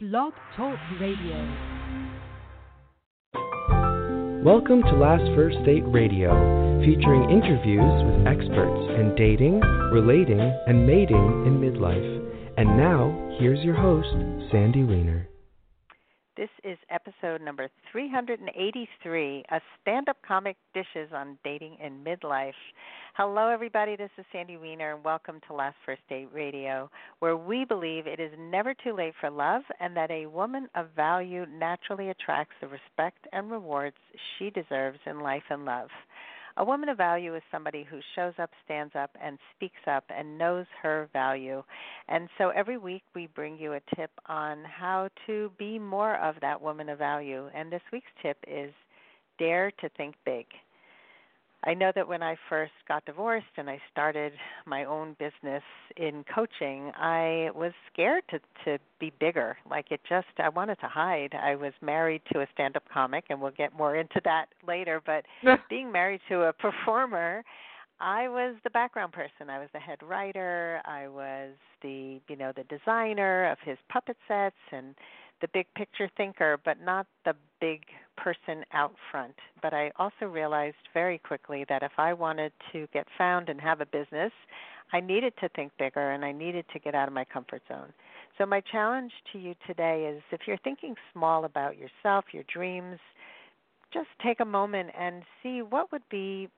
Blog Talk Radio. Welcome to Last First Date Radio, featuring interviews with experts in dating, relating, and mating in midlife. And now, here's your host, Sandy Weiner. This is episode number 383 A Stand Up Comic Dishes on Dating in Midlife. Hello, everybody. This is Sandy Weiner, and welcome to Last First Date Radio, where we believe it is never too late for love and that a woman of value naturally attracts the respect and rewards she deserves in life and love. A woman of value is somebody who shows up, stands up, and speaks up and knows her value. And so every week we bring you a tip on how to be more of that woman of value. And this week's tip is dare to think big. I know that when I first got divorced and I started my own business in coaching, I was scared to to be bigger. Like it just I wanted to hide. I was married to a stand-up comic and we'll get more into that later, but being married to a performer, I was the background person. I was the head writer, I was the, you know, the designer of his puppet sets and the big picture thinker, but not the big person out front. But I also realized very quickly that if I wanted to get found and have a business, I needed to think bigger and I needed to get out of my comfort zone. So, my challenge to you today is if you're thinking small about yourself, your dreams, just take a moment and see what would be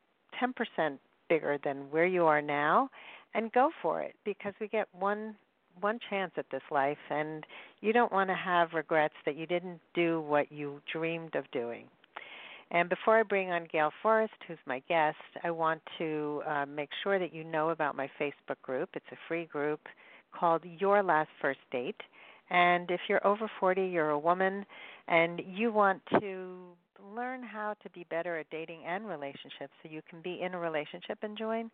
10% bigger than where you are now and go for it because we get one one chance at this life and you don't want to have regrets that you didn't do what you dreamed of doing. And before I bring on Gail Forrest, who's my guest, I want to uh, make sure that you know about my Facebook group. It's a free group called Your Last First Date. And if you're over 40, you're a woman, and you want to learn how to be better at dating and relationships so you can be in a relationship and join,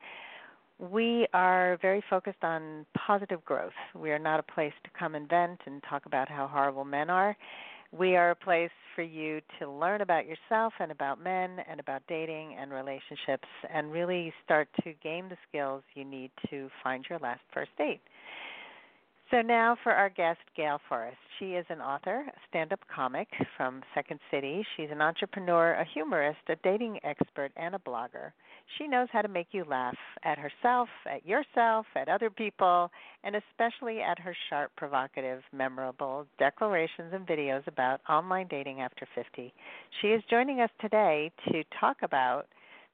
we are very focused on positive growth. We are not a place to come and vent and talk about how horrible men are. We are a place for you to learn about yourself and about men and about dating and relationships and really start to gain the skills you need to find your last first date. So now for our guest, Gail Forrest. She is an author, a stand-up comic from Second City. She's an entrepreneur, a humorist, a dating expert, and a blogger. She knows how to make you laugh at herself, at yourself, at other people, and especially at her sharp, provocative, memorable declarations and videos about online dating after 50. She is joining us today to talk about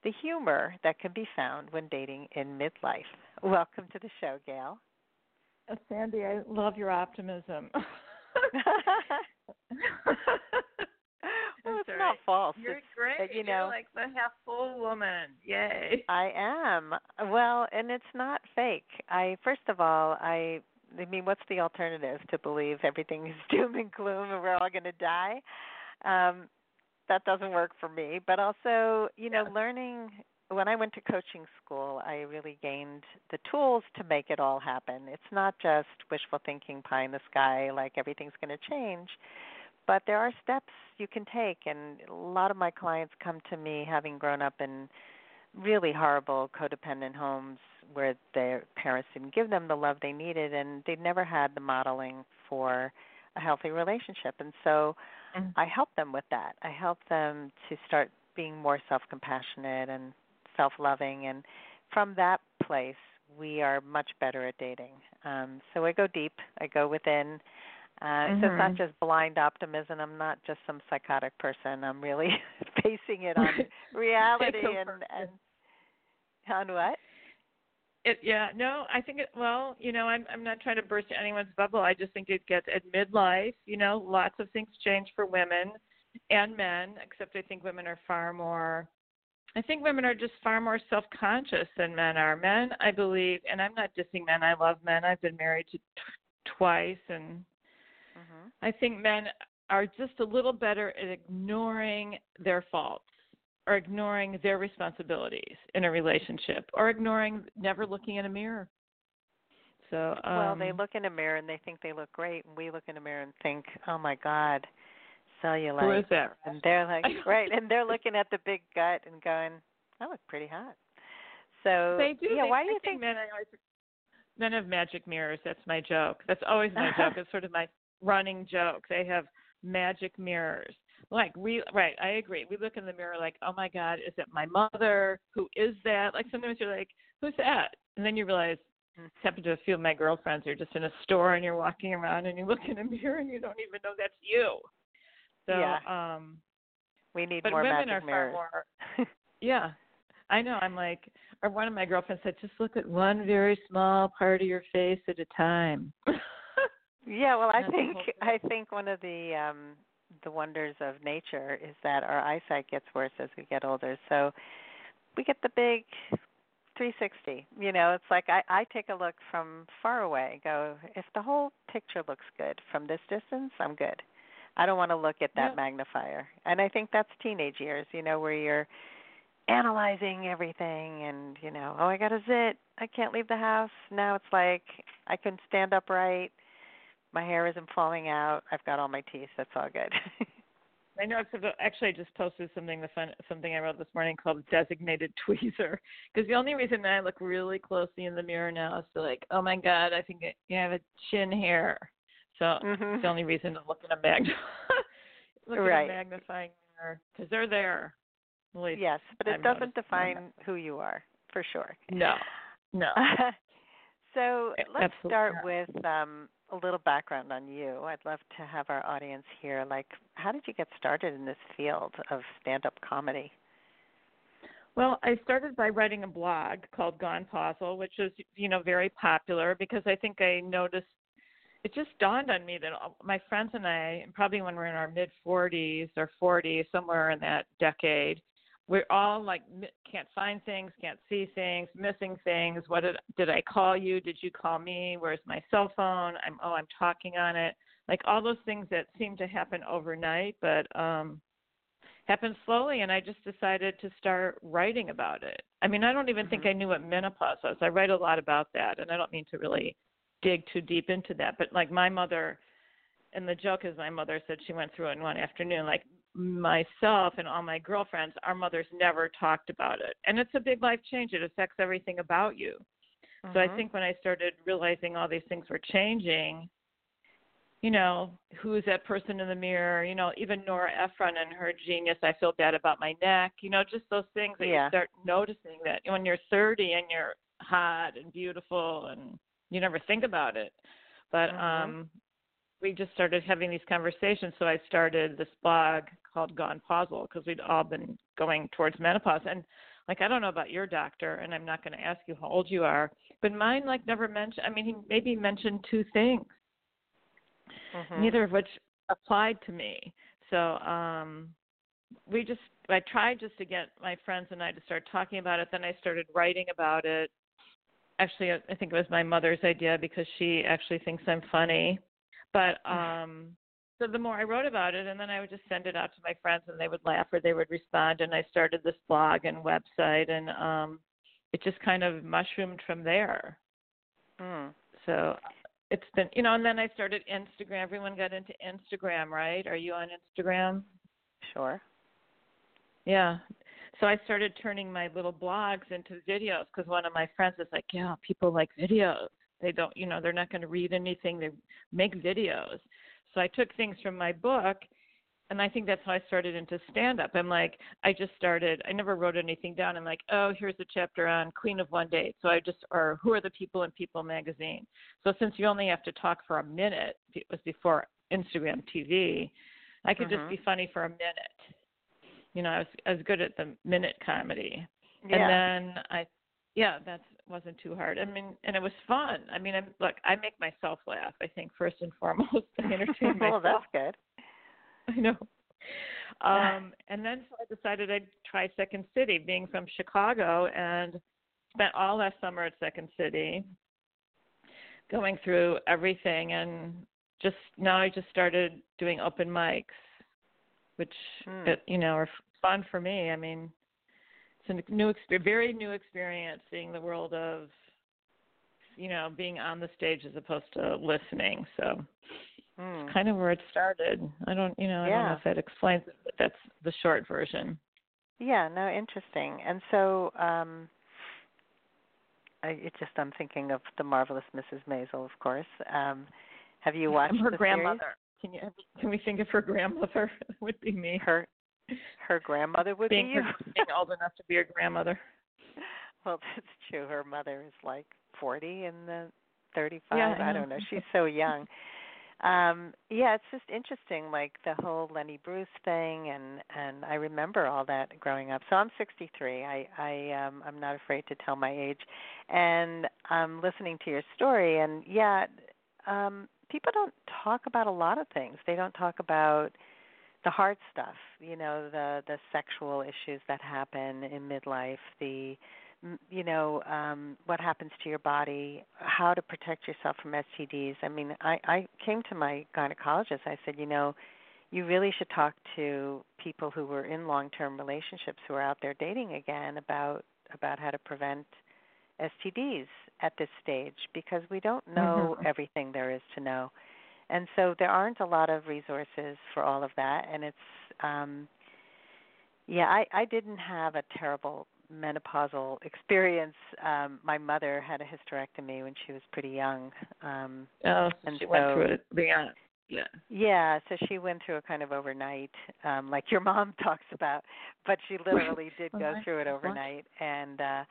the humor that can be found when dating in midlife. Welcome to the show, Gail. Uh, Sandy, I love your optimism. well, it's not false. You're it's, great. You know, You're like the half full woman. Yay. I am. Well, and it's not fake. I first of all, I I mean, what's the alternative to believe everything is doom and gloom and we're all going to die? Um, that doesn't work for me. But also, you know, yeah. learning when I went to coaching school, I really gained the tools to make it all happen. It's not just wishful thinking, pie in the sky, like everything's going to change, but there are steps you can take. And a lot of my clients come to me having grown up in really horrible codependent homes where their parents didn't give them the love they needed, and they never had the modeling for a healthy relationship. And so mm-hmm. I help them with that. I help them to start being more self compassionate and self loving and from that place we are much better at dating. Um, so I go deep, I go within. Uh, mm-hmm. So it's not mm-hmm. just blind optimism. I'm not just some psychotic person. I'm really basing it on reality and, and on what? It, yeah, no, I think it. Well, you know, I'm I'm not trying to burst anyone's bubble. I just think it gets at midlife. You know, lots of things change for women and men. Except I think women are far more I think women are just far more self conscious than men are. Men, I believe, and I'm not dissing men. I love men. I've been married to t- twice, and mm-hmm. I think men are just a little better at ignoring their faults or ignoring their responsibilities in a relationship or ignoring never looking in a mirror. So um, well, they look in a mirror and they think they look great, and we look in a mirror and think, "Oh my God, cellulite. Who is that? And they're like, right, and they're looking at the big gut and going, "I look pretty hot." So they do. Yeah, they, why do you think, think men? Always, men have magic mirrors. That's my joke. That's always my joke. It's sort of my running joke. They have magic mirrors. Like we right, I agree. We look in the mirror like, oh my God, is it my mother? Who is that? Like sometimes you're like, who's that? And then you realize mm. it's happened to a few of my girlfriends. You're just in a store and you're walking around and you look in a mirror and you don't even know that's you. So Yeah. um We need but more women magic are mirrors. far more yeah. I know. I'm like or one of my girlfriends said, just look at one very small part of your face at a time. Yeah, well, I think. I think one of the um the wonders of nature is that our eyesight gets worse as we get older. So we get the big 360. You know, it's like I I take a look from far away. Go, if the whole picture looks good from this distance, I'm good. I don't want to look at that Yeah. magnifier. And I think that's teenage years, you know, where you're analyzing everything and, you know, oh, I got a zit. I can't leave the house. Now it's like I can stand upright my hair isn't falling out. I've got all my teeth. That's all good. I know. Except that- uh, actually, I just posted something the fun something I wrote this morning called designated tweezer. Because the only reason that I look really closely in the mirror now is to like, oh my god, I think it, you have a chin hair. So Mhm. it's the only reason to look in a mag look Right. at a magnifying mirror because they're there. Yes, but it I've doesn't define who you are, for sure. No, no. so let's start not. with um, a little background on you. I'd love to have our audience hear, like, how did you get started in this field of stand-up comedy? Well, I started by writing a blog called Gone Pausal, which is, you know, very popular because I think I noticed it just dawned on me that all- my friends and I, probably when we're in our mid 40s or 40s, somewhere in that decade, we're all like can't find things, can't see things, missing things. What did did I call you? Did you call me? Where's my cell phone? I'm oh, I'm talking on it. Like all those things that seem to happen overnight, but um happened slowly and I just decided to start writing about it. I mean, I don't even think Mhm. I knew what menopause was. I write a lot about that and I don't mean to really dig too deep into that, but like my mother and the joke is my mother said she went through it in one afternoon like myself and all my girlfriends our mothers never talked about it. And it's a big life change. It affects everything about you. So i Mhm. think when i started realizing all these things were changing you know who's that person in the mirror? You know even nora ephron and her genius i feel bad about my neck. You know just those things that Yeah. you start noticing that when you're 30 and you're hot and beautiful and you never think about it. But Mhm. um we just started having these conversations so i started this blog called gone pausal because we'd all been going towards menopause. And like i don't know about your doctor and i'm not going to ask you how old you are but mine like never mentioned i mean he maybe mentioned two things. Mhm. neither of which applied to me. So um we just i tried just to get my friends and i to start talking about it then i started writing about it actually i think it was my mother's idea because she actually thinks i'm funny. But um so the more i wrote about it and then i would just send it out to my friends and they would laugh or they would respond and i started this blog and website and um it just kind of mushroomed from there. Mm. so it's been you know and then i started instagram. Everyone got into instagram right? Are you on instagram? Sure. yeah so i started turning my little blogs into videos because one of my friends is like yeah people like videos. They don't you know they're not going to read anything. They make videos. So i took things from my book and i think that's how i started into stand up i'm like i just started i never wrote anything down. I'm like oh here's a chapter on queen of one date. So i just or who are the people in people magazine. So since you only have to talk for a minute it was before instagram tv i could just mm-hmm. be funny for a minute you know i was i was good at the minute comedy Yeah. and then I, yeah, that wasn't too hard. I mean, and it was fun. I mean, I'm look, I make myself laugh. I think first and foremost, I entertain well, myself. that's good. I know. Um, and then so I decided I'd try Second City, being from Chicago, and spent all last summer at Second City, going through everything, and just now I just started doing open mics, which Hmm. it, you know are fun for me. I mean, it's a new, very new experience seeing the world of, you know, being on the stage as opposed to listening. So Mm. kind of where it started. I don't, you know, I don't know if that explains it, but that's the short version. Yeah, no, interesting. And so, um, I it just I'm thinking of the marvelous Mrs. Maisel, of course. Um, Have you watched I'm her the grandmother. Can you can we think of her grandmother? would be me. Her her grandmother would being be you. being old enough to be a grandmother. Well, that's true. Her mother is like 40 and the 35. Yeah, I I don't know. She's so young. Um yeah, it's just interesting like the whole Lenny Bruce thing and and I remember all that growing up. So I'm 63. I I um I'm not afraid to tell my age. And I'm listening to your story and yeah, um people don't talk about a lot of things. They don't talk about the hard stuff, you know, the the sexual issues that happen in midlife, the you know um what happens to your body how to protect yourself from STDs i mean i i came to my gynecologist i said you know you really should talk to people who were in long term relationships who are out there dating again about about how to prevent STDs at this stage because we don't know Mhm. everything there is to know and so there aren't a lot of resources for all of that and it's um yeah i i didn't have a terrible menopausal experience um my mother had a hysterectomy when she was pretty young um Oh, And she went so- through it. Yeah. Yeah. yeah so she went through a kind of overnight um like your mom talks about but she literally did go Right. through it overnight and uh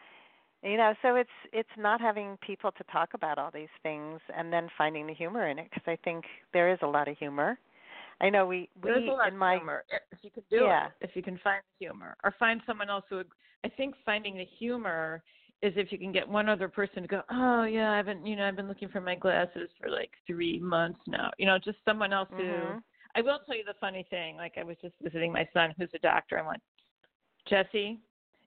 you know so it's it's not having people to talk about all these things and then finding the humor in it because i think there is a lot of humor i know we we There's a lot in of my humor if you can do Yeah. it. If you can find the humor, or find someone else who. I think finding the humor is if you can get one other person to go, oh yeah, I haven't, you know, I've been looking for my glasses for like three months now. You know, just someone else who. Mhm. I will tell you the funny thing. Like I was just visiting my son, who's a doctor. I went, Jesse,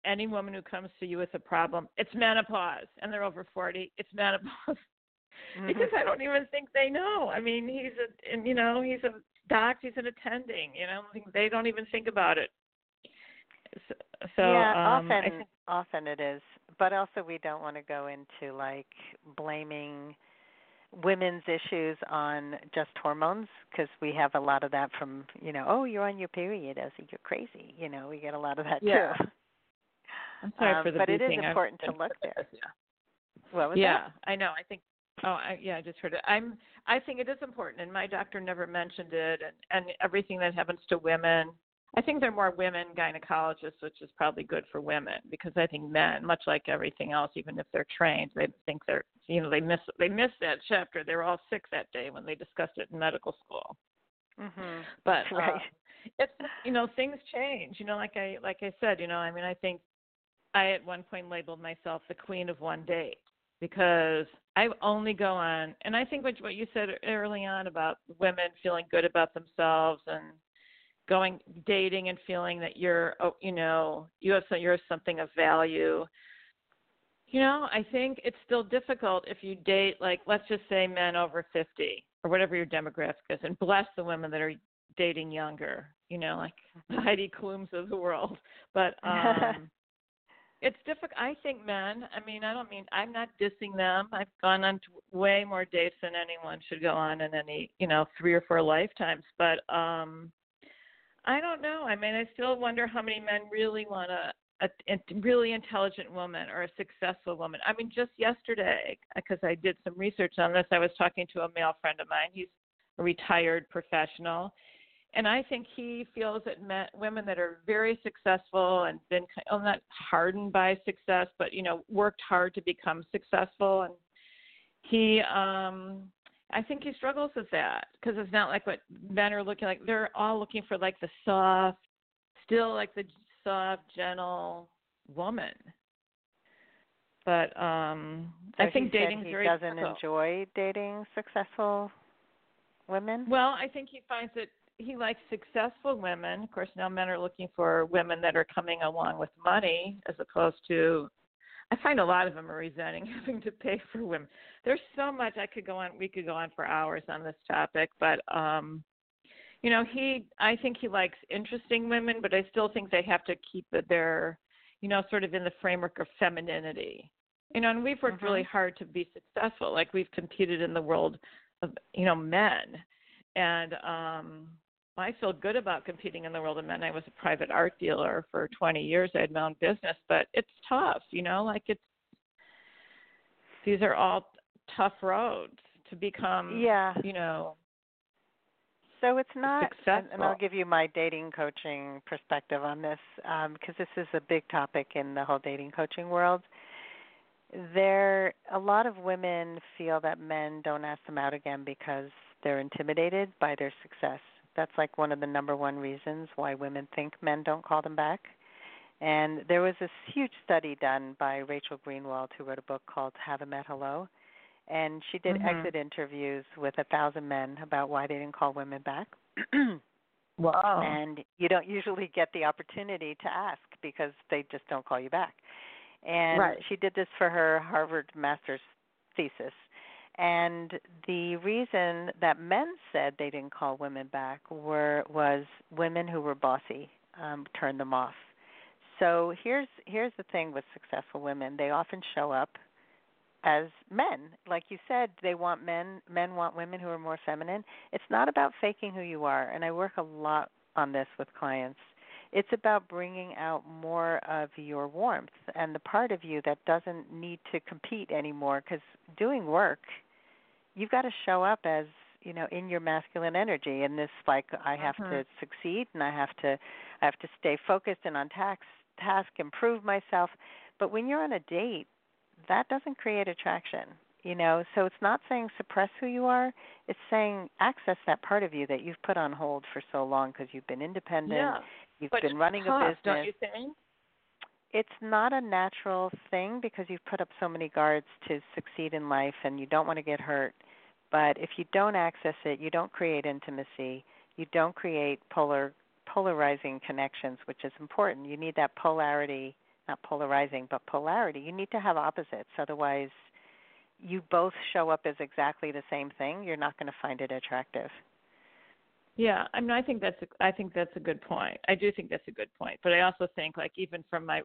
any woman who comes to you with a problem, it's menopause, and they're over forty, it's menopause. Mhm. because I don't even think they know. I mean, he's a, and you know, he's a doc, he's an attending. You know, they don't even think about it. So, so yeah, um, often think, often it is, but also we don't want to go into like blaming women's issues on just hormones because we have a lot of that from you know oh you're on your period as you're crazy you know we get a lot of that Yeah. too. I'm sorry um, for the but it is. I've important to look there. Yeah. What was yeah, I know. I think. Oh, I, yeah, I just heard it. I'm. I think it is important, and my doctor never mentioned it, and and everything that happens to women. I think there are more women gynecologists, which is probably good for women because I think men, much like everything else, even if they're trained, they think they're, you know, they miss they miss that chapter. They were all sick that day when they discussed it in medical school. that? Mhm. But Right. um, it's you know things change. You know, like I like I said, you know, I mean, I think I at one point labeled myself the queen of one date because I only go on, and I think what what you said early on about women feeling good about themselves and going dating and feeling that you're oh, you know you have some, you're something of value. You know i think it's still difficult if you date like let's just say men over 50 or whatever your demographic is and bless the women that are dating younger you know like the heidi klums of the world. But um it's difficult i think men i mean i don't mean i'm not dissing them i've gone on to way more dates than anyone should go on in any you know three or four lifetimes but um I don't know. I mean, I still wonder how many men really want a, a, a really intelligent woman or a successful woman. I mean, just yesterday, because I did some research on this, I was talking to a male friend of mine. He's a retired professional, and I think he feels that men, women that are very successful and been well, not hardened by success, but you know, worked hard to become successful, and he um I think he struggles with that because it's not like what men are looking like. They're all looking for like the soft, still like the soft, gentle woman. But um So I think dating's he very doesn't difficult. enjoy dating successful women. Well, I think he finds that he likes successful women. Of course, now men are looking for women that are coming along with money as opposed to I find a lot of them are resenting having to pay for women. There's so much I could go on we could go on for hours on this topic, but um you know, he I think he likes interesting women, but I still think they have to keep their you know, sort of in the framework of femininity. You know, and we've worked Mhm. really hard to be successful. Like we've competed in the world of you know, men. And um I feel good about competing in the world of men. I was a private art dealer for 20 years. I had my own business, but it's tough, you know, like it's these are all tough roads to become yeah you know so it's not successful. and, i'll give you my dating coaching perspective on this because um, this is a big topic in the whole dating coaching world there a lot of women feel that men don't ask them out again because they're intimidated by their success that's like one of the number one reasons why women think men don't call them back and there was this huge study done by Rachel Greenwald, who wrote a book called Have Him at Hello, and she did mm-hmm. exit interviews with a thousand men about why they didn't call women back. wow! And you don't usually get the opportunity to ask because they just don't call you back. And right. she did this for her Harvard master's thesis. And the reason that men said they didn't call women back were was women who were bossy um, turned them off so here's here's the thing with successful women. They often show up as men. Like you said, they want men men want women who are more feminine. It's not about faking who you are, and I work a lot on this with clients. It's about bringing out more of your warmth and the part of you that doesn't need to compete anymore cuz doing work you've got to show up as you know in your masculine energy and this like i have mm-hmm. to succeed and i have to i have to stay focused and on task task, improve myself. But when you're on a date, that doesn't create attraction. You know, so it's not saying suppress who you are. It's saying access that part of you that you've put on hold for so long because you've been independent. Yeah. You've but been running tough, a business. Don't you think? It's not a natural thing because you've put up so many guards to succeed in life and you don't want to get hurt. But if you don't access it, you don't create intimacy. You don't create polar polarizing connections, which is important. You need that polarity, not polarizing, but polarity. You need to have opposites. Otherwise, you both show up as exactly the same thing. You're not going to find it attractive. Yeah, I mean, I think that's a, I think that's a good point. I do think that's a good point. But I also think, like, even from my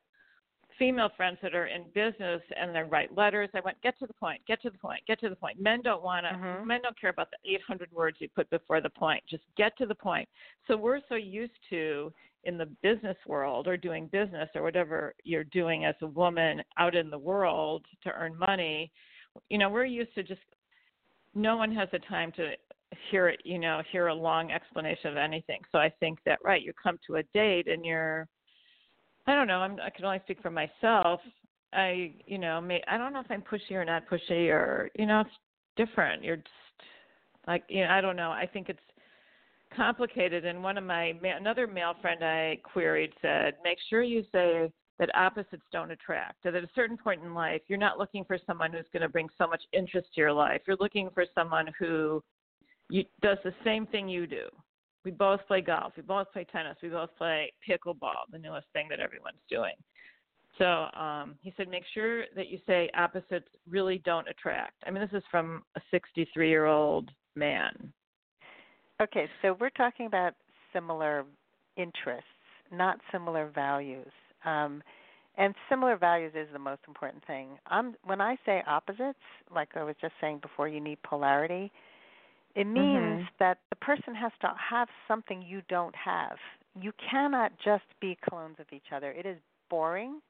female friends that are in business and they write letters. I went, get to the point, get to the point, get to the point. Men don't want to, mm-hmm. men don't care about the 800 words you put before the point. Just get to the point. So we're so used to in the business world or doing business or whatever you're doing as a woman out in the world to earn money. You know, we're used to just, no one has the time to hear it, you know, hear a long explanation of anything. So I think that, right, you come to a date and you're, I don't know. I'm, I can only speak for myself. I, you know, may, I don't know if I'm pushy or not pushy, or you know, it's different. You're just like, you know, I don't know. I think it's complicated. And one of my another male friend I queried said, make sure you say that opposites don't attract. That at a certain point in life, you're not looking for someone who's going to bring so much interest to your life. You're looking for someone who you, does the same thing you do we both play golf. We both play tennis. We both play pickleball, the newest thing that everyone's doing. So um, he said, make sure that you say opposites really don't attract. I mean, this is from a 63 year old man. Okay, so we're talking about similar interests, not similar values. Um, and similar values is the most important thing. I'm, when I say opposites, like I was just saying before, you need polarity it means mm-hmm. that the person has to have something you don't have. You cannot just be clones of each other. It is boring.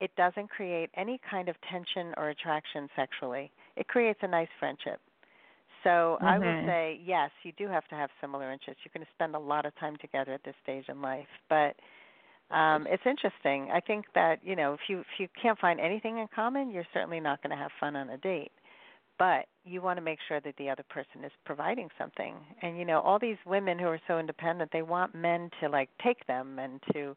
It doesn't create any kind of tension or attraction sexually. It creates a nice friendship. So mm-hmm. I would say yes, you do have to have similar interests. You're going to spend a lot of time together at this stage in life, but um it's interesting. I think that, you know, if you if you can't find anything in common, you're certainly not going to have fun on a date but you want to make sure that the other person is providing something and you know all these women who are so independent they want men to like take them and to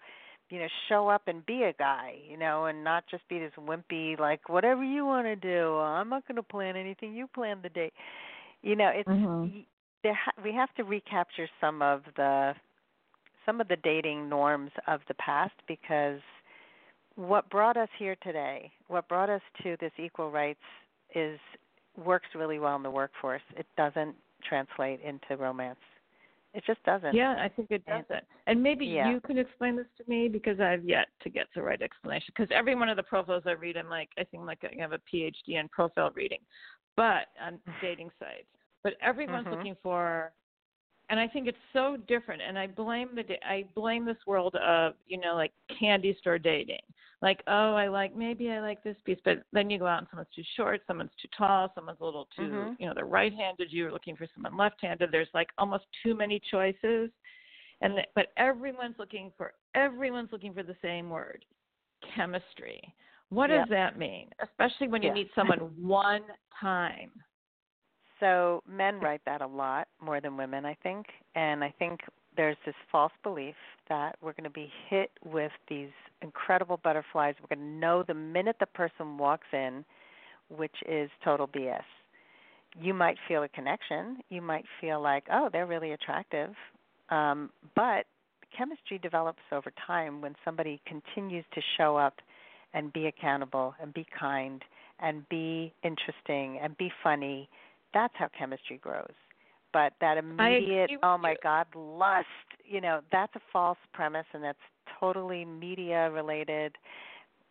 you know show up and be a guy you know and not just be this wimpy like whatever you want to do i'm not going to plan anything you plan the date you know it's mm-hmm. there ha- we have to recapture some of the some of the dating norms of the past because what brought us here today what brought us to this equal rights is works really well in the workforce, it doesn't translate into romance. It just doesn't. Yeah, I think it doesn't. And maybe yeah. you can explain this to me because I've yet to get the right explanation. Because every one of the profiles I read, I'm like, I think like I have a PhD in profile reading, but on dating sites. But everyone's mm-hmm. looking for, and I think it's so different. And I blame the I blame this world of you know like candy store dating. Like oh i like maybe i like this piece but then you go out and someone's too short someone's too tall someone's a little too Mhm. you know they're right handed you're looking for someone left handed there's like almost too many choices and th- but everyone's looking for everyone's looking for the same word chemistry what Yep. does that mean especially when you Yeah. meet someone one time So men write that a lot more than women, I think. And I think there's this false belief that we're going to be hit with these incredible butterflies. We're going to know the minute the person walks in, which is total BS. You might feel a connection. You might feel like, oh, they're really attractive. Um, but chemistry develops over time when somebody continues to show up and be accountable and be kind and be interesting and be funny that's how chemistry grows. But that immediate, oh my you. God, lust, you know, that's a false premise and that's totally media related.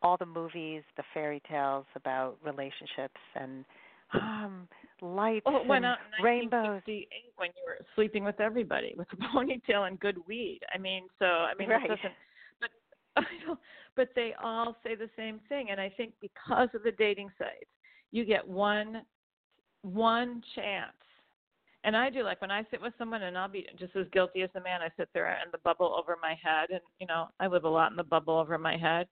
All the movies, the fairy tales about relationships and um lights well it went and out in rainbows. when you were sleeping with everybody with a ponytail and good weed i mean so i mean Right. but I don't, but they all say the same thing and i think because of the dating sites you get one one chance and i do like when i sit with someone and i'll be just as guilty as the man i sit there and the bubble over my head and you know i live a lot in the bubble over my head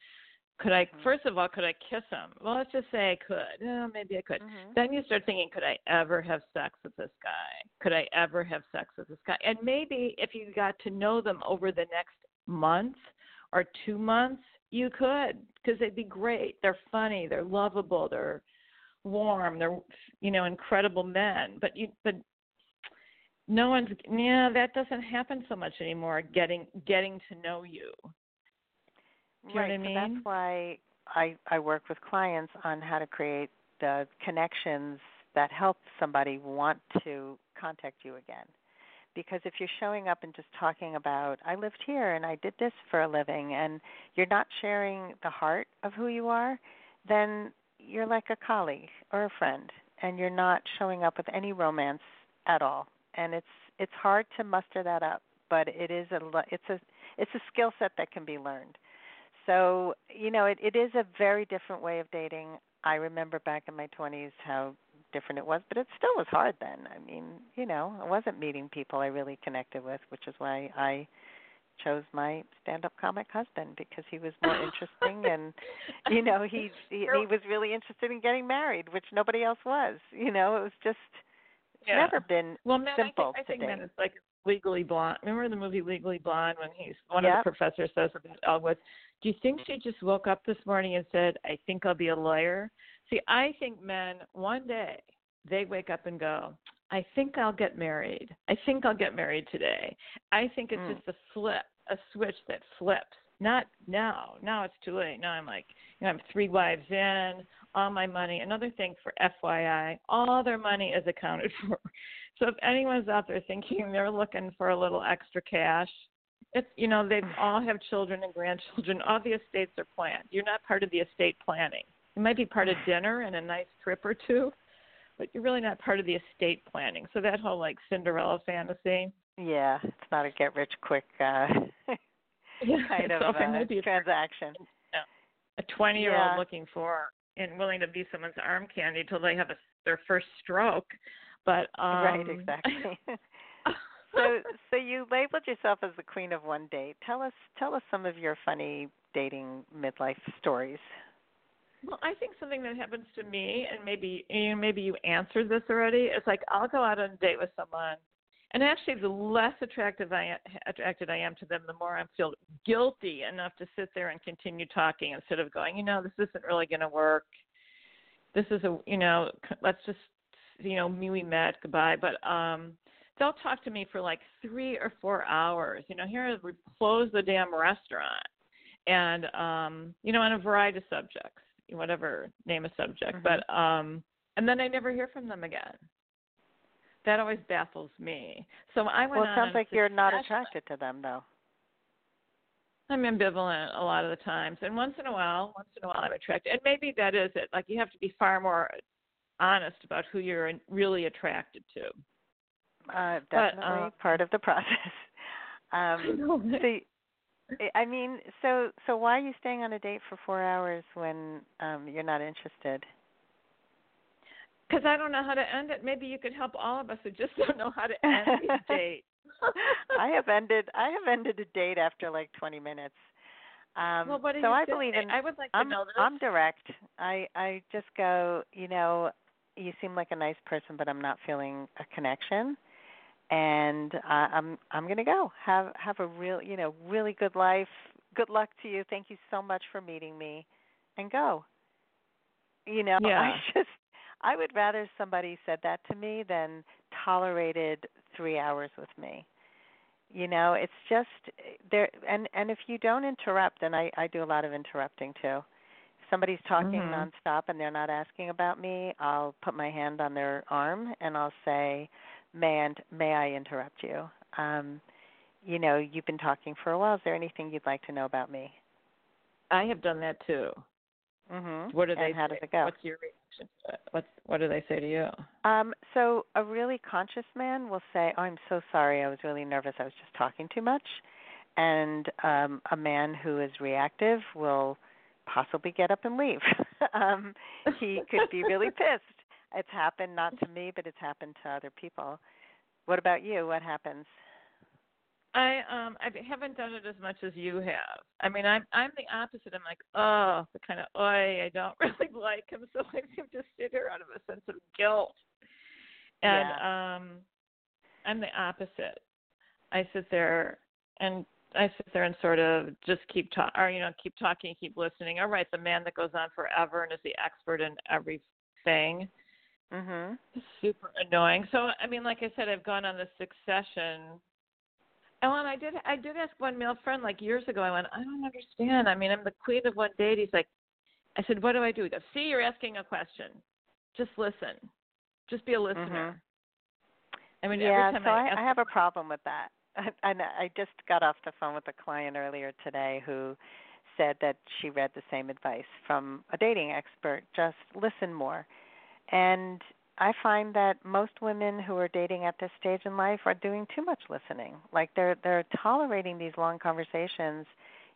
could i Mhm. first of all could i kiss him well let's just say i could oh, maybe i could Mhm. then you start thinking, could I ever have sex with this guy? Could I ever have sex with this guy? And maybe if you got to know them over the next month or two months, you could because they'd be great. They're funny. They're lovable. They're warm. They're you know incredible men. But you but no one's yeah that doesn't happen so much anymore. Getting getting to know you. Do you know right. what I So mean? that's why I I work with clients on how to create the connections that help somebody want to contact you again. Because if you're showing up and just talking about I lived here and I did this for a living and you're not sharing the heart of who you are, then you're like a colleague or a friend and you're not showing up with any romance at all. And it's it's hard to muster that up, but it is a it's a it's a skill set that can be learned. So, you know, it, it is a very different way of dating. I remember back in my 20s how different it was, but it still was hard then. I mean, you know, I wasn't meeting people I really connected with, which is why I chose my stand-up comic husband because he was more interesting and you know, he he, he was really interested in getting married, which nobody else was. You know, it was just Yeah. never been Well, man, simple I think, I think today. it's like Legally Blonde. Remember the movie Legally Blonde when he's one Yep. of the professors says about Elwood, "Do you think she just woke up this morning and said, "I think I'll be a lawyer"?" See, I think men one day they wake up and go, "I think I'll get married. I think I'll get married today." I think it's Mm. just a flip, a switch that flips. Not now. Now it's too late. Now I'm like, you know, I'm three wives in, all my money. Another thing for FYI, all their money is accounted for. So if anyone's out there thinking they're looking for a little extra cash, it's you know they all have children and grandchildren. All the estates are planned. You're not part of the estate planning. You might be part of dinner and a nice trip or two, but you're really not part of the estate planning. So that whole like Cinderella fantasy, Yeah, it's not a get rich quick uh yeah, kind of uh, might a transaction. a 20 year Yeah. old looking for and willing to be someone's arm candy till they have a, their first stroke. But um, right, exactly. so so you labeled yourself as the queen of one date. Tell us tell us some of your funny dating midlife stories. Well, I think something that happens to me, and maybe you know, maybe you answered this already. It's like I'll go out on a date with someone, and actually, the less attractive I attracted I am to them, the more I feel guilty enough to sit there and continue talking instead of going, you know, this isn't really going to work. This is a, you know, c- let's just, you know, me we met, goodbye. But um, they'll talk to me for like three or four hours. You know, here we close the damn restaurant, and um, you know, on a variety of subjects whatever name a subject Mhm. but um and then i never hear from them again that always baffles me so i went Well, it sounds like you're not attracted to them though. i'm ambivalent a lot of the times and once in a while once in a while i'm attracted and maybe that is it like you have to be far more honest about who you're really attracted to Uh But, definitely uh, part of the process. I Um so I mean, so so why are you staying on a date for four hours when um you're not interested? Because I don't know how to end it. Maybe you could help all of us who just don't know how to end these dates. I have ended I have ended a date after like 20 minutes. Um, well, what so I believe in. I would like to I'm know this. I'm direct. I I just go. You know, you seem like a nice person, but I'm not feeling a connection, and uh, I'm I'm gonna go. Have have a real you know really good life. Good luck to you. Thank you so much for meeting me, and go. You know, Yeah. I just I would rather somebody said that to me than tolerated three hours with me you know it's just there and and if you don't interrupt and i i do a lot of interrupting too if somebody's talking Mhm. nonstop and they're not asking about me i'll put my hand on their arm and i'll say may and may i interrupt you um you know you've been talking for a while is there anything you'd like to know about me I have done that too. Mm-hmm. What do they and how say? does it go What's your reaction? to it? What What do they say to you? Um, so a really conscious man will say, "Oh, I'm so sorry. I was really nervous. I was just talking too much." And um, a man who is reactive will possibly get up and leave. um, he could be really pissed. It's happened not to me, but it's happened to other people. What about you? What happens? I um I haven't done it as much as you have. I mean, I'm I'm the opposite. I'm like, oh, the kind of oi, I don't really like him, so I seem to sit here out of a sense of guilt. And um I'm the opposite. I sit there and I sit there and sort of just keep talk or you know keep talking, keep listening. All right, the man that goes on forever and is the expert in everything. Mhm. super annoying. So I mean, like I said, I've gone on the succession. Oh, and when I did, I did ask one male friend like years ago. I went, I don't understand. I mean, I'm the queen of one date. He's like, I said, what do I do? He goes, See, you're asking a question. Just listen. Just be a listener. Mm-hmm. I mean, yeah, every time so I, I, I have a problem with that. And I just got off the phone with a client earlier today who said that she read the same advice from a dating expert just listen more. And I find that most women who are dating at this stage in life are doing too much listening. Like they're they're tolerating these long conversations.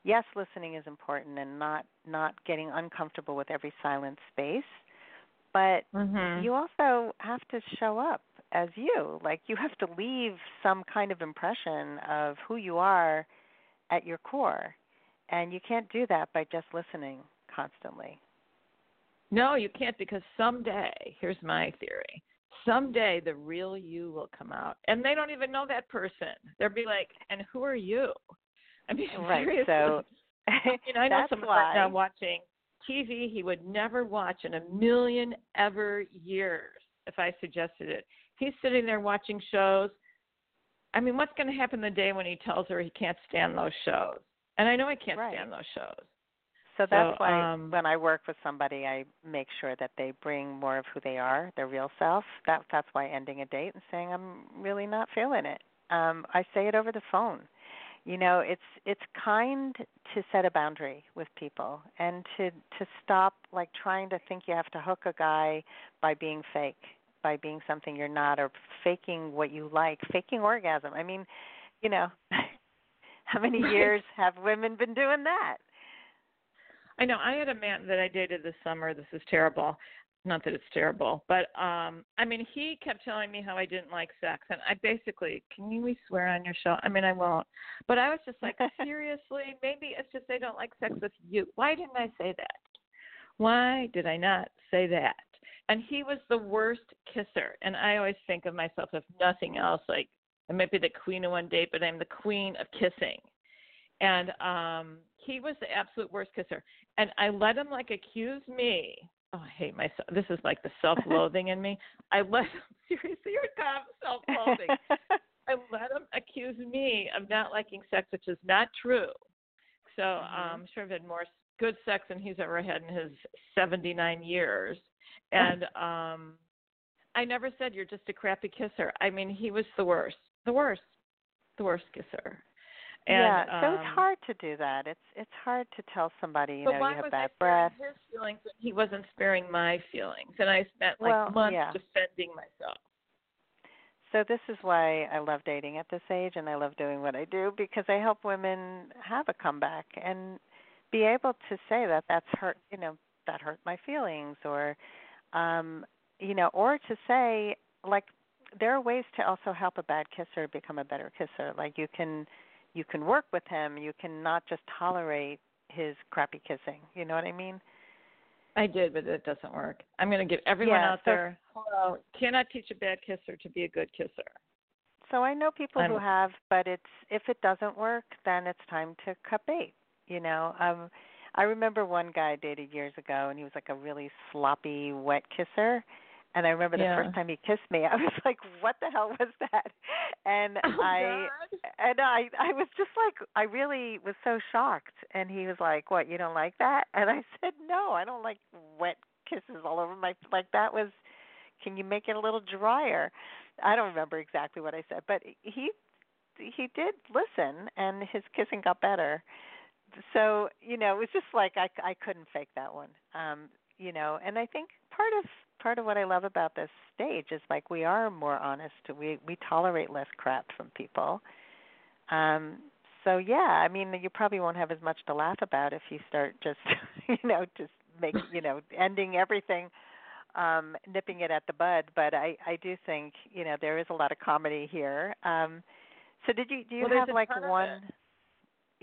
Yes, listening is important and not not getting uncomfortable with every silent space, but Mhm. you also have to show up as you. Like you have to leave some kind of impression of who you are at your core. And you can't do that by just listening constantly. No, you can't because someday, here's my theory. Someday the real you will come out. And they don't even know that person. They'll be like, And who are you? I mean, Right. seriously. So I mean, I know someone why right now watching TV he would never watch in a million ever years if I suggested it. He's sitting there watching shows. I mean, what's going to happen the day when he tells her he can't stand those shows? And I know I can't Right. stand those shows. So that's So, why um, when I work with somebody, I make sure that they bring more of who they are, their real self. That that's why ending a date and saying I'm really not feeling it. Um, I say it over the phone. You know, it's it's kind to set a boundary with people and to to stop like trying to think you have to hook a guy by being fake, by being something you're not, or faking what you like, faking orgasm. I mean, you know, how many years have women been doing that? I know. I had a man that I dated this summer. This is terrible. Not that it's terrible, but um I mean, he kept telling me how I didn't like sex, and I basically, can you we swear on your show? I mean, I won't. But I was just like, seriously, maybe it's just they don't like sex with you. Why didn't I say that? Why did I not say that? And he was the worst kisser, and I always think of myself if nothing else, like I might be the queen of one date, but I'm the queen of kissing. And um he was the absolute worst kisser and I let him like accuse me. Oh, I hate myself. This is like the self-loathing in me. I let him seriously, you're kind of self-loathing. I let him accuse me of not liking sex, which is not true. So um, I'm sure I've had more good sex than he's ever had in his 79 years, and um, I never said you're just a crappy kisser. I mean, he was the worst, the worst, the worst kisser. And, yeah, so um, it's hard to do that. It's it's hard to tell somebody, you know, why you have was bad I sparing breath. his feelings and he wasn't sparing my feelings? And I spent like Well, months yeah. defending myself. so this is why I love dating at this age and I love doing what I do because I help women have a comeback and be able to say that that's hurt, you know, that hurt my feelings or um you know, or to say like there are ways to also help a bad kisser become a better kisser. Like you can you can work with him, you can not just tolerate his crappy kissing. You know what I mean? I did, but it doesn't work. I'm going to give everyone Yeah, out so- there, hello, cannot teach a bad kisser to be a good kisser. So I know people who I'm- have, but it's if it doesn't work, then it's time to cut bait. You know, um, I remember one guy I dated years ago, and he was like a really sloppy, wet kisser. And I remember the Yeah. first time he kissed me, I was like, "What the hell was that?" And Oh, I God. and I I was just like I really was so shocked and he was like, "What, you don't like that?" And I said, "No, I don't like wet kisses all over my like that was can you make it a little drier?" I don't remember exactly what I said, but he he did listen and his kissing got better. So, you know, it was just like I I couldn't fake that one. Um, you know, and I think part of part of what I love about this stage is like we are more honest. We we tolerate less crap from people. Um so yeah, I mean you probably won't have as much to laugh about if you start just you know, just make you know, ending everything um nipping it at the bud, but I I do think, you know, there is a lot of comedy here. Um so did you do you Well, have like one.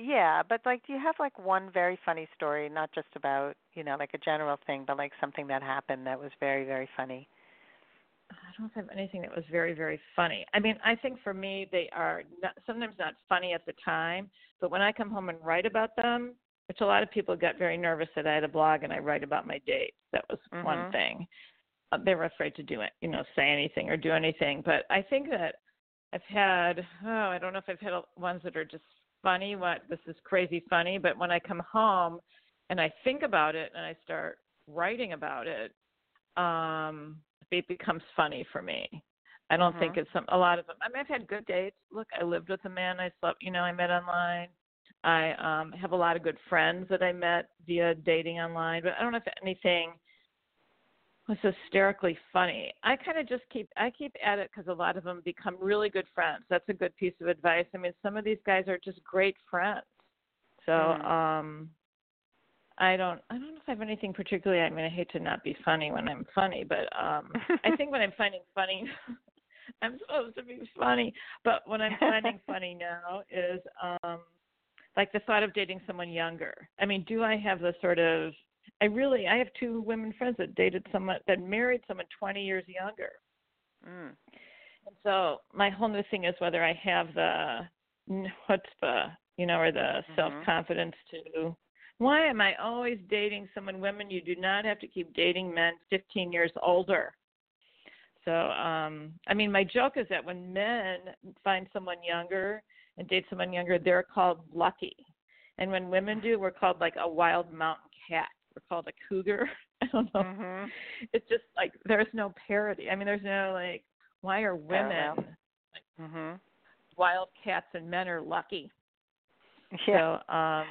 Yeah, but like, do you have like one very funny story, not just about you know like a general thing, but like something that happened that was very very funny? I don't have anything that was very very funny. I mean, I think for me they are not, sometimes not funny at the time, but when I come home and write about them, which a lot of people get very nervous that I had a blog and I write about my dates. That was one Mhm. thing. Uh, they were afraid to do it, you know, say anything or do anything. But I think that I've had oh, I don't know if I've had ones that are just funny. What this is crazy funny, but when I come home and I think about it and I start writing about it, um, it becomes funny for me. I don't think Mhm. it's some a lot of them. I mean, I've had good dates. Look, I lived with a man I slept, you know, I met online. I um have a lot of good friends that I met via dating online, but I don't know if anything was hysterically funny. I kind of just keep I keep at it because a lot of them become really good friends. That's a good piece of advice. I mean, some of these guys are just great friends. So, Mm. um I don't I don't know if I have anything particularly I mean I hate to not be funny when I'm funny, but um I think when I'm finding funny I'm supposed to be funny, but what I'm finding funny now is um like the thought of dating someone younger. I mean, do I have the sort of I really I have two women friends that dated someone that married someone 20 years younger. mm. And so my whole new thing is whether I have the chutzpah, you know, or the Mhm. self confidence to. Why am I always dating someone? Women, you do not have to keep dating men 15 years older. So, um, I mean, my joke is that when men find someone younger and date someone younger, they're called lucky, and when women do, we're called like a wild mountain cat. We're called a cougar. I don't know Mhm. it's just like there's no parity. I mean, there's no like, why are women Mhm. wild cats and men are lucky? Yeah. So, um,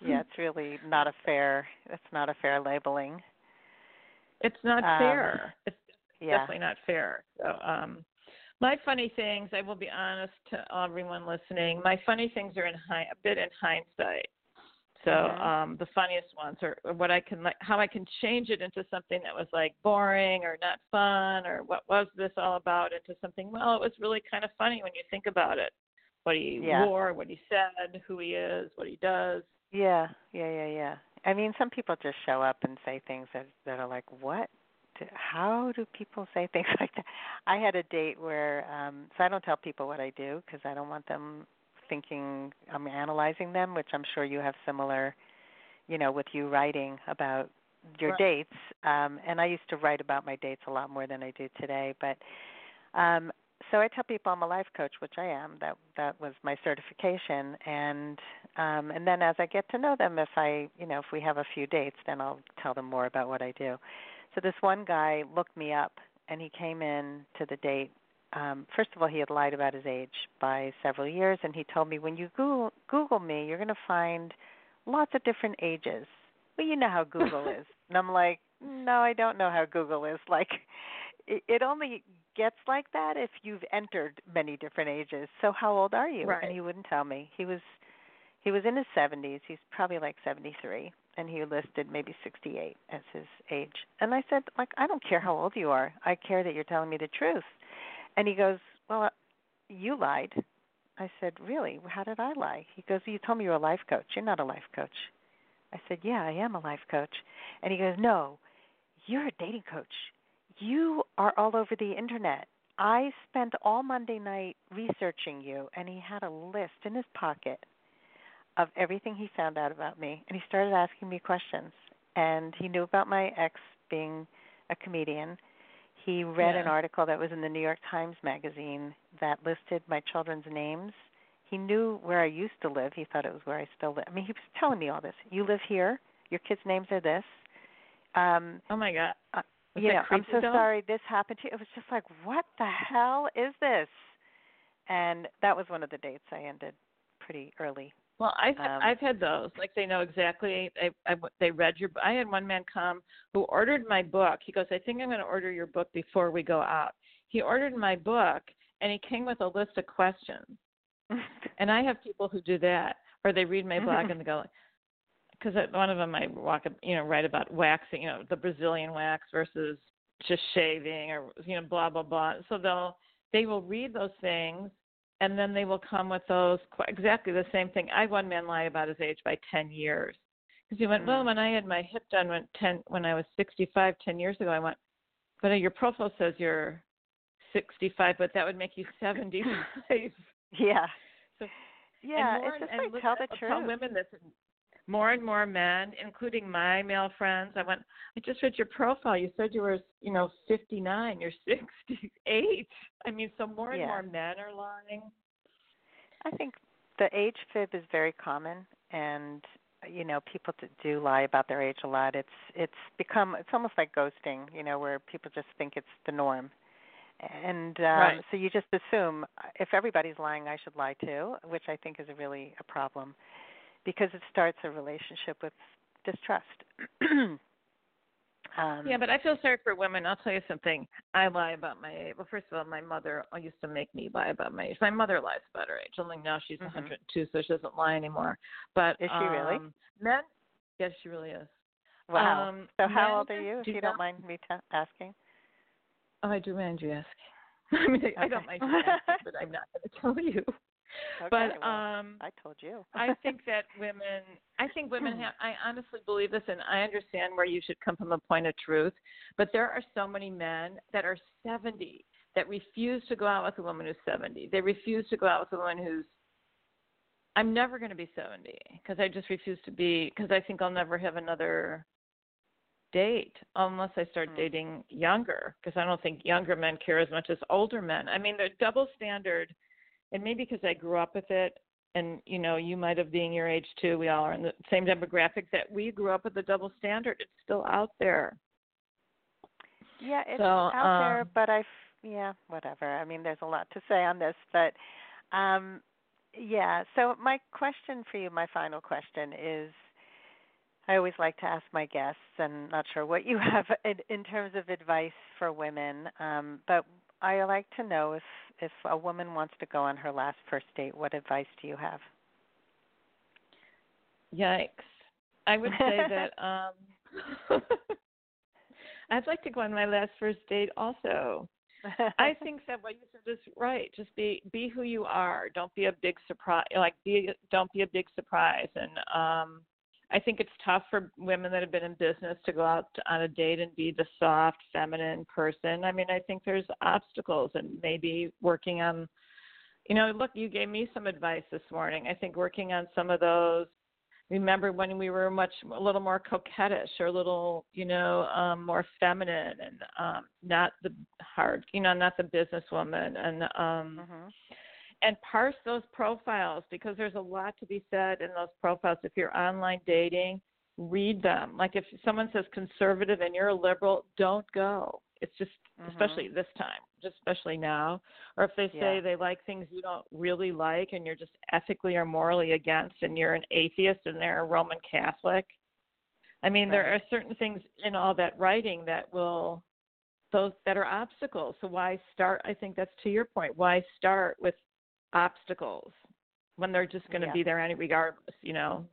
yeah, it's really not a fair. It's not a fair labeling. it's not Um, fair. It's Yeah. definitely not fair. So, um, my funny things, I will be honest to everyone listening. My funny things are in high, a bit in hindsight. So um the funniest ones are or what I can like how I can change it into something that was like boring or not fun or what was this all about into something well it was really kind of funny when you think about it. What he Yeah. wore, what he said, who he is, what he does. Yeah, yeah, yeah, yeah. I mean, some people just show up and say things that that are like, "What? How do people say things like that?" I had a date where, um so I don't tell people what I do because I don't want them thinking I'm analyzing them, which I'm sure you have similar, you know, with you writing about your Right. dates. Um and I used to write about my dates a lot more than I do today, but um so I tell people I'm a life coach, which I am. That that was my certification, and um, and then as I get to know them, if I you know if we have a few dates, then I'll tell them more about what I do. So this one guy looked me up, and he came in to the date. Um, first of all, he had lied about his age by several years, and he told me when you Google Google me, you're going to find lots of different ages. Well, you know how Google is, and I'm like, no, I don't know how Google is. Like, it, it only gets like that if you've entered many different ages. So how old are you? Right. And he wouldn't tell me. He was he was in his 70s. He's probably like 73 and he listed maybe 68 as his age. And I said, like I don't care how old you are. I care that you're telling me the truth. And he goes, "Well, uh, you lied." I said, "Really? How did I lie?" He goes, "You told me you're a life coach. You're not a life coach." I said, "Yeah, I am a life coach." And he goes, "No, you're a dating coach. You are all over the internet. I spent all Monday night researching you." And he had a list in his pocket of everything he found out about me, and he started asking me questions. And he knew about my ex being a comedian. He read Yeah. an article that was in the New York Times magazine that listed my children's names. He knew where I used to live. He thought it was where I still live. I mean, he was telling me all this. You live here. Your kids' names are this. Um, Oh my god. uh, you know, I'm so though? sorry this happened to you. It was just like, what the hell is this? And that was one of the dates I ended pretty early. Well, I've Um, I've had those. Like they know exactly. They I, they read your. I had one man come who ordered my book. He goes, I think I'm going to order your book before we go out. He ordered my book and he came with a list of questions. And I have people who do that, or they read my blog and they go, because one of them I walk, you know, write about waxing, you know, the Brazilian wax versus just shaving, or you know, blah blah blah. So they'll they will read those things, and then they will come with those qu- exactly the same thing. I had one man lie about his age by ten years, because he went, well, Mm. when I had my hip done when ten when I was sixty five ten years ago, I went, but your profile says you're sixty five, but that would make you seventy five. yeah. So- yeah, and more, it's just and like tell the tell truth. women this. More and more men, including my male friends, I went. I just read your profile. You said you were, you know, 59. You're 68. I mean, so more and Yeah. more men are lying. I think the age fib is very common, and you know people do lie about their age a lot. It's it's become it's almost like ghosting, you know, where people just think it's the norm, and um, Right. so you just assume uh, if everybody's lying, I should lie too, which I think is a really a problem, because it starts a relationship with distrust. um, Yeah, but I feel sorry for women. I'll tell you something. I lie about my age. Well, first of all, my mother used to make me lie about my age. My mother lies about her age. Only now she's Mhm. 102, so she doesn't lie anymore. But Is she really? um, Men, yes, she really is. wow. um, so how old are you, if you not- don't mind me ta asking? Oh, I do mind you asking. I mean, I, I don't mind you asking, but I'm not going to tell you. Okay, but well, um, I told you. I think that women, I think women have, I honestly believe this, and I understand where you should come from a point of truth. But there are so many men that are 70 that refuse to go out with a woman who's 70. They refuse to go out with a woman who's. I'm never going to be 70 because I just refuse to be because I think I'll never have another date unless I start Hmm. dating younger because I don't think younger men care as much as older men. I mean, the double standard, and maybe because I grew up with it, and you know, you might have being your age too. We all are in the same demographic that we grew up with the double standard. It's still out there. Yeah, it's So, out there, um, but I, yeah, whatever. I mean, there's a lot to say on this, but, um, yeah. So my question for you, my final question is, I always like to ask my guests, and not sure what you have in, in terms of advice for women, um, but I like to know if if a woman wants to go on her last first date, what advice do you have? Yikes! I would say that um I'd like to go on my last first date also. I think that what you said is right. Just be be who you are. Don't be a big surprise. Like be don't be a big surprise. And um I think it's tough for women that have been in business to go out on a date and be the soft, feminine person. I mean, I think there's obstacles and maybe working on you know, look, you gave me some advice this morning. I think working on some of those remember when we were much a little more coquettish or a little you know um more feminine and um not the hard you know not the businesswoman and um mhm. And parse those profiles because there's a lot to be said in those profiles if you're online dating read them like if someone says conservative and you're a liberal don't go it's just Mhm. especially this time just especially now or if they say Yeah. they like things you don't really like and you're just ethically or morally against and you're an atheist and they're a roman catholic i mean there are certain things in all that writing that will those that are obstacles. So why start? I think that's to your point. Why start with obstacles when they're just going to Yeah. be there any regardless? You know.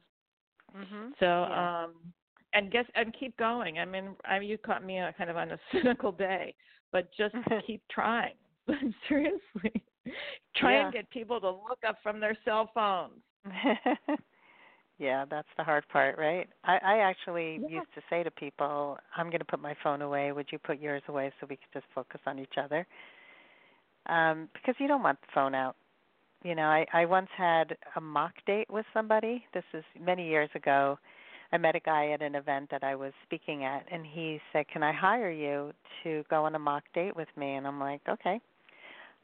Mhm. So Yeah. um, and guess and keep going. I mean, I you caught me uh, kind of on a cynical day, but just keep trying. Seriously, try Yeah. and get people to look up from their cell phones. yeah, that's the hard part, right? I, I actually Yeah. used to say to people, I'm going to put my phone away. Would you put yours away so we could just focus on each other? Um, because you don't want the phone out. You know, I, I once had a mock date with somebody. This is many years ago. I met a guy at an event that I was speaking at, and he said, "Can I hire you to go on a mock date with me?" And I'm like, "Okay."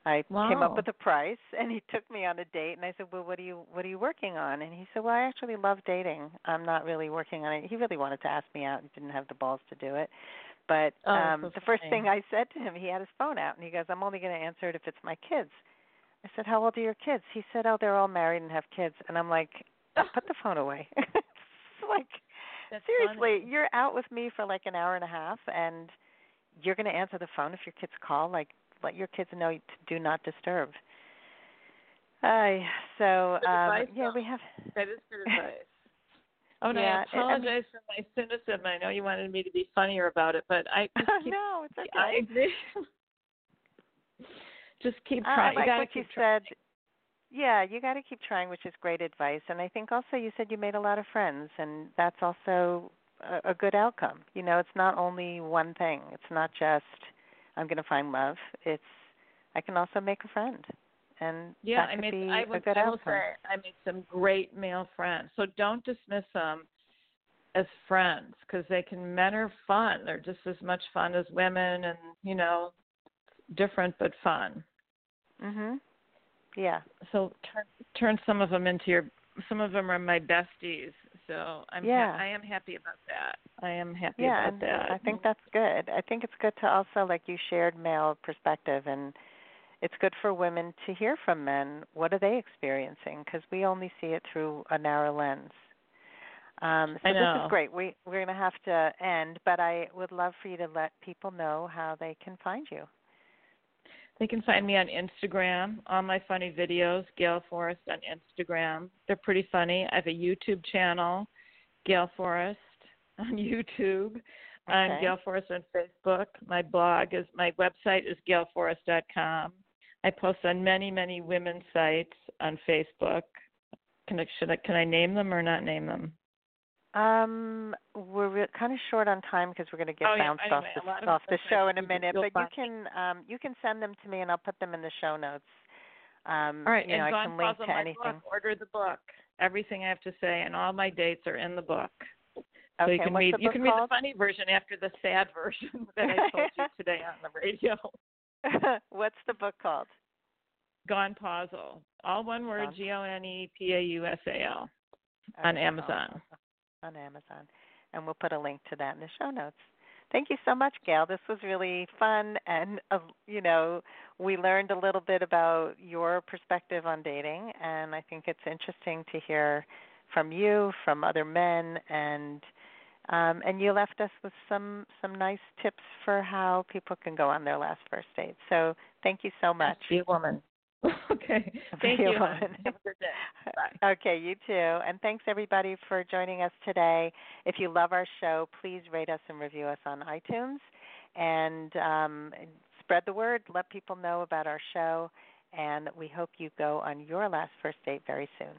I came up with a price, and he took me on a date. And I said, "Well, what are you what are you working on?" And he said, "Well, I actually love dating. I'm not really working on it." He really wanted to ask me out, and didn't have the balls to do it. But Oh, um so the first thing I said to him, he had his phone out, and he goes, "I'm only going to answer it if it's my kids." I said, "How old are your kids?" He said, "Oh, they're all married and have kids." And I'm like, "Put the phone away." it's like That's seriously, funny. you're out with me for like an hour and a half, and you're going to answer the phone if your kids call. Like, let your kids know to do not disturb. Uh, so um, yeah, we have. That is good advice. Oh, and Yeah, I I- I mean- apologize for my cynicism. I know you wanted me to be funnier about it, but I just keep, no, it's okay. I agree. Just keep trying. I like you what you trying. said. Yeah, you got to keep trying, which is great advice. And I think also you said you made a lot of friends, and that's also a, a good outcome. You know, it's not only one thing. It's not just I'm going to find love. It's I can also make a friend, and Yeah, that I made. be I a would. good I will outcome. say I made some great male friends. So don't dismiss them as friends because they can. Men are fun. They're just as much fun as women, and you know, different but fun. Mhm. Yeah. So turn turn some of them into your. Some of them are my besties. So I'm. ha- Yeah. I am happy about that. I am happy yeah, about that. I think that's good. I think it's good to also like you shared male perspective and it's good for women to hear from men what are they experiencing because we only see it through a narrow lens. Um, so this is great. We we're going to have to end, but I would love for you to let people know how they can find you. They can find me on Instagram, all my funny videos, Gail Forrest on Instagram. They're pretty funny. I have a YouTube channel, Gail Forrest on YouTube. I'm Gail Forrest on Facebook. My blog is my website is gailforrest.com. I post on many, many women's sites on Facebook. Can I, should I, can I name them or not name them? Um, we're re- kind of short on time because we're going to get Oh, yeah. bounced Anyway, off the off the show in a minute. But you can um, you can send them to me and I'll put them in the show notes. Um, All right, you know, and I can link to anything. book. Order the book. Everything I have to say and all my dates are in the book. So Okay, you can read the you can read called? the funny version after the sad version that I told you today on the radio. What's the book called? Gone Pausal. All one word. G O N E P A U S A L on Amazon. On Amazon, and we'll put a link to that in the show notes. Thank you so much, Gail. This was really fun, and uh, you know, we learned a little bit about your perspective on dating, and I think it's interesting to hear from you, from other men, and um, and you left us with some some nice tips for how people can go on their last first date. So thank you so much. Be a woman. okay. Thank you. Have a good day. Bye. Okay, you too. And thanks everybody for joining us today. If you love our show, please rate us and review us on iTunes and um, spread the word. Let people know about our show. And we hope you go on your last first date very soon.